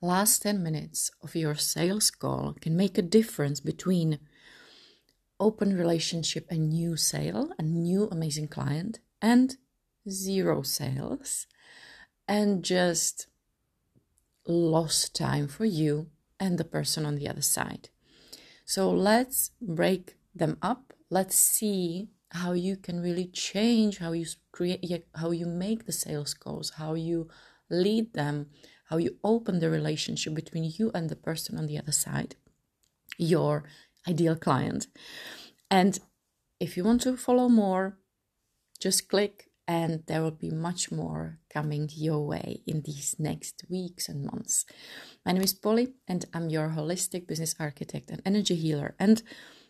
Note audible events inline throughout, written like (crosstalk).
last 10 minutes of your sales call can make a difference between open relationship and new sale, and new amazing client, and zero sales, and just lost time for you and the person on the other side. So let's break them up. Let's see how you can really change how you create how you make the sales calls, how you lead them, how you open the relationship between you and the person on the other side, your ideal client. And if you want to follow more, just click and there will be much more coming your way in these next weeks and months. My name is Poli and I'm your holistic business architect and energy healer. And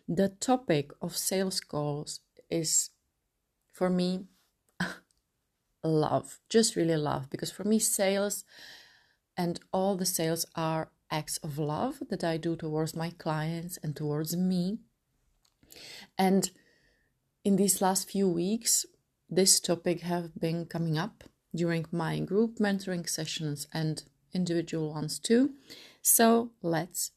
the topic of sales calls is for me (laughs) love, just really love, because for me, sales and all the sales are acts of love that I do towards my clients and towards me. And in these last few weeks, this topic have been coming up during my group mentoring sessions and individual ones too. So let's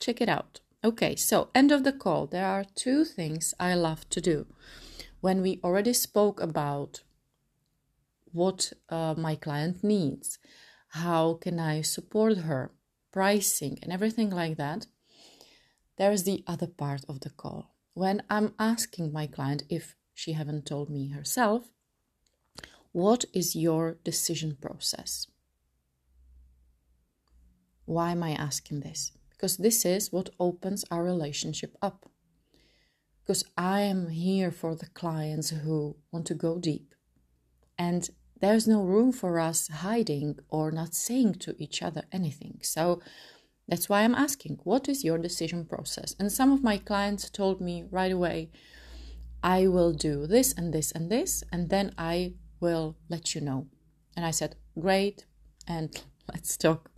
check it out. Okay, so end of the call. There are two things I love to do. When we already spoke about what uh, my client needs, how can I support her, pricing, and everything like that, there's the other part of the call. When I'm asking my client if she haven't told me herself, what is your decision process? Why am I asking this? Because this is what opens our relationship up. Because I am here for the clients who want to go deep. And there's no room for us hiding or not saying to each other anything. So that's why I'm asking, what is your decision process? And some of my clients told me right away, I will do this and this and this, and then I will let you know. And I said, great, and (laughs) let's talk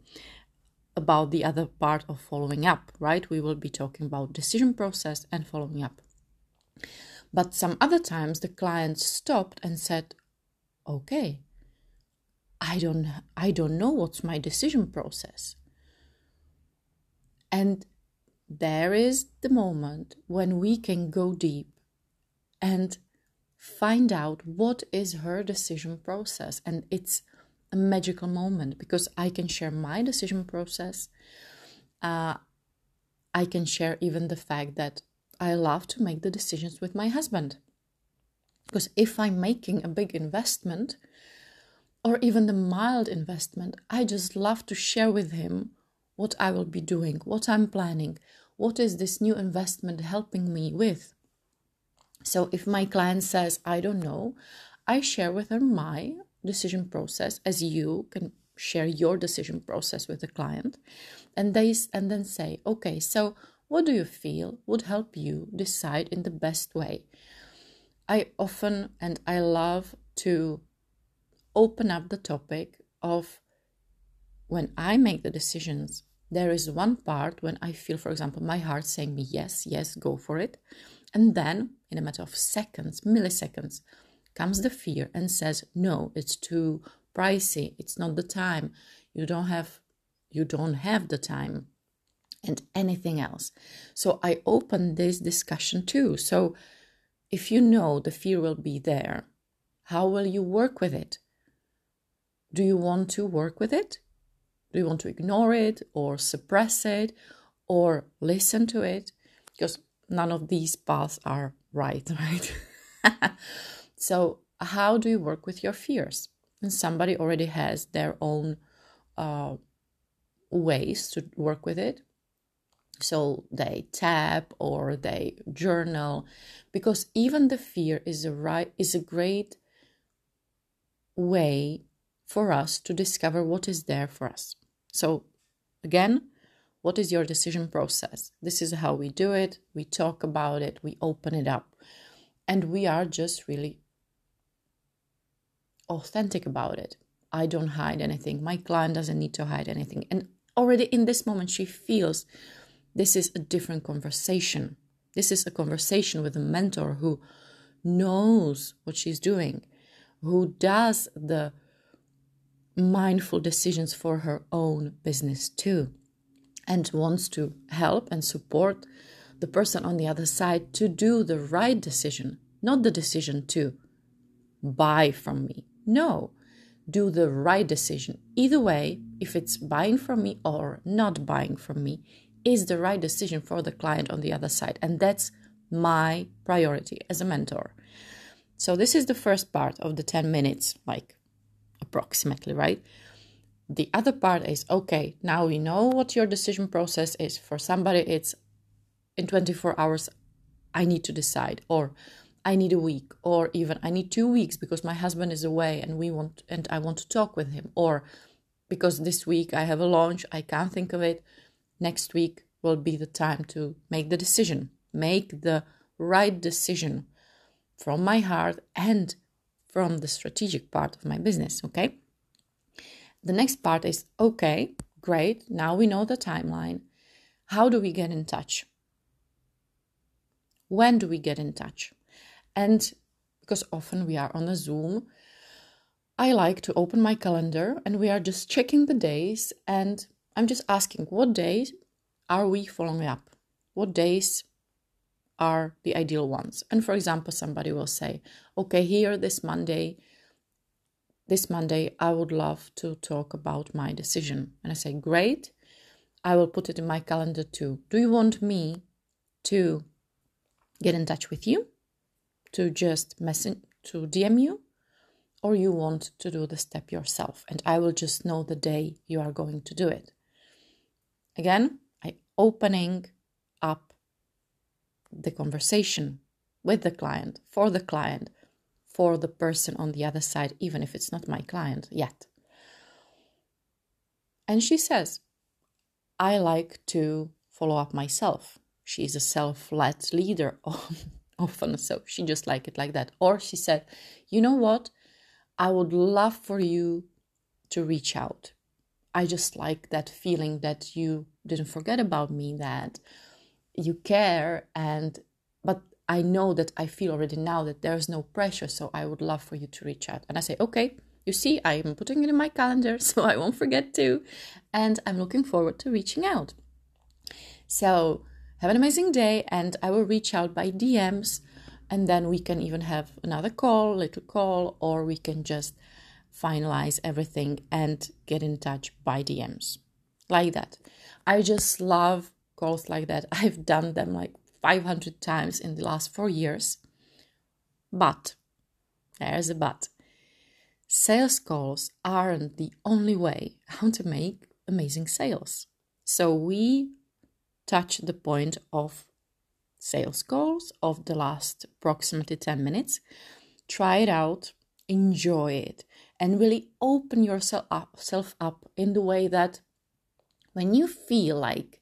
about the other part of following up, right? We will be talking about decision process and following up. But some other times the client stopped and said, okay, I don't I don't know what's my decision process. And there is the moment when we can go deep and find out what is her decision process and it's a magical moment because I can share my decision process. Uh, I can share even the fact that I love to make the decisions with my husband. Because if I'm making a big investment or even the mild investment, I just love to share with him what I will be doing, what I'm planning, what is this new investment helping me with. So if my client says, I don't know, I share with her my decision process as you can share your decision process with the client and they and then say okay so what do you feel would help you decide in the best way i often and i love to open up the topic of when i make the decisions there is one part when i feel for example my heart saying me yes yes go for it and then in a matter of seconds milliseconds comes the fear and says, no, it's too pricey. It's not the time. You don't have you don't have the time and anything else. So I open this discussion too. So if you know the fear will be there, how will you work with it? Do you want to work with it? Do you want to ignore it or suppress it or listen to it? Because none of these paths are right, (laughs) right? So, how do you work with your fears? And somebody already has their own uh, ways to work with it. So they tap or they journal, because even the fear is a right is a great way for us to discover what is there for us. So again, what is your decision process? This is how we do it. We talk about it, we open it up, and we are just really authentic about it. I don't hide anything. My client doesn't need to hide anything. And already in this moment, she feels this is a different conversation. This is a conversation with a mentor who knows what she's doing, who does the mindful decisions for her own business too and wants to help and support the person on the other side to do the right decision, not the decision to buy from me. No, do the right decision. Either way, if it's buying from me or not buying from me, is the right decision for the client on the other side. And that's my priority as a mentor. So, this is the first part of the 10 minutes, like approximately, right? The other part is okay, now we know what your decision process is. For somebody, it's in 24 hours, I need to decide, or I need a week, or even I need two weeks because my husband is away and we want and I want to talk with him, or because this week I have a launch, I can't think of it. Next week will be the time to make the decision, make the right decision from my heart and from the strategic part of my business. Okay. The next part is okay, great. Now we know the timeline. How do we get in touch? When do we get in touch? And because often we are on a Zoom, I like to open my calendar and we are just checking the days. And I'm just asking, what days are we following up? What days are the ideal ones? And for example, somebody will say, okay, here this Monday, this Monday, I would love to talk about my decision. And I say, Great. I will put it in my calendar too. Do you want me to get in touch with you? To just message, to DM you? Or you want to do the step yourself? And I will just know the day you are going to do it. Again, I opening the conversation with the client, for the client, for the person on the other side, even if it's not my client yet. And she says, I like to follow up myself. She's a self led leader (laughs) often, so she just like it like that. Or she said, You know what? I would love for you to reach out. I just like that feeling that you didn't forget about me, that you care, and but I know that I feel already now that there's no pressure, so I would love for you to reach out. And I say, okay, you see, I am putting it in my calendar, (laughs) so I won't forget to. And I'm looking forward to reaching out. So have an amazing day, and I will reach out by DMs, and then we can even have another call, little call, or we can just finalize everything and get in touch by DMs. Like that. I just love calls like that. (laughs) I've done them like 500 times in the last four years. But, there's a but, sales calls aren't the only way how to make amazing sales. So we touch the point of sales calls of the last approximately 10 minutes. Try it out, enjoy it, and really open yourself up, self up in the way that when you feel like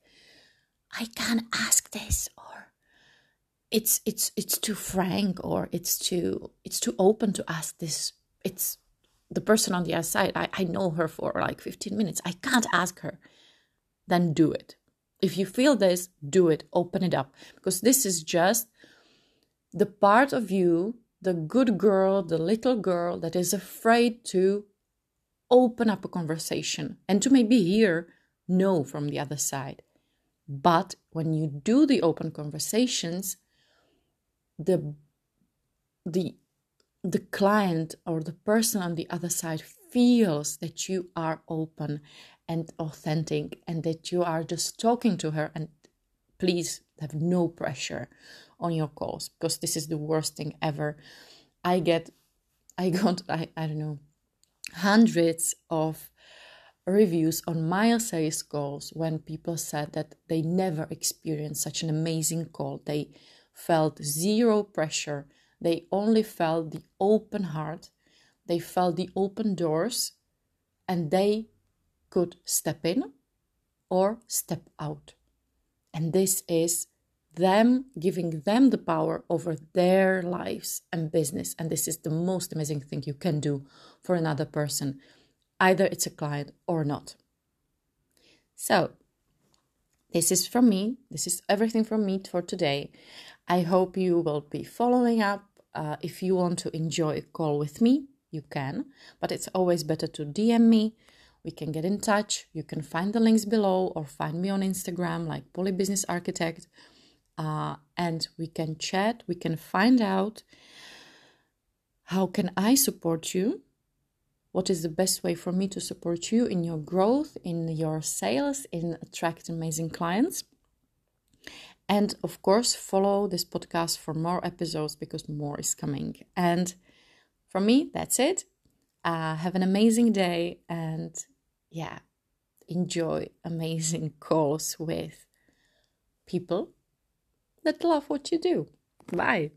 I can't ask this or it's it's it's too frank or it's too it's too open to ask this. It's the person on the other side. I, I know her for like 15 minutes. I can't ask her. Then do it. If you feel this do it. Open it up. Because this is just the part of you the good girl the little girl that is afraid to open up a conversation and to maybe hear no from the other side but when you do the open conversations the the the client or the person on the other side feels that you are open and authentic and that you are just talking to her and please have no pressure on your calls because this is the worst thing ever. I get i got i, I don't know hundreds of reviews on my sales calls when people said that they never experienced such an amazing call they felt zero pressure. They only felt the open heart, they felt the open doors, and they could step in or step out. And this is them giving them the power over their lives and business. And this is the most amazing thing you can do for another person, either it's a client or not. So, this is from me. This is everything from me for today. I hope you will be following up. Uh, if you want to enjoy a call with me, you can, but it's always better to DM me. We can get in touch. You can find the links below or find me on Instagram like Poli Business Architect. Uh, and we can chat. We can find out how can I support you? What is the best way for me to support you in your growth, in your sales, in attract amazing clients? And of course, follow this podcast for more episodes because more is coming. And from me, that's it. Uh, have an amazing day and yeah, enjoy amazing (laughs) calls with people that love what you do. Bye.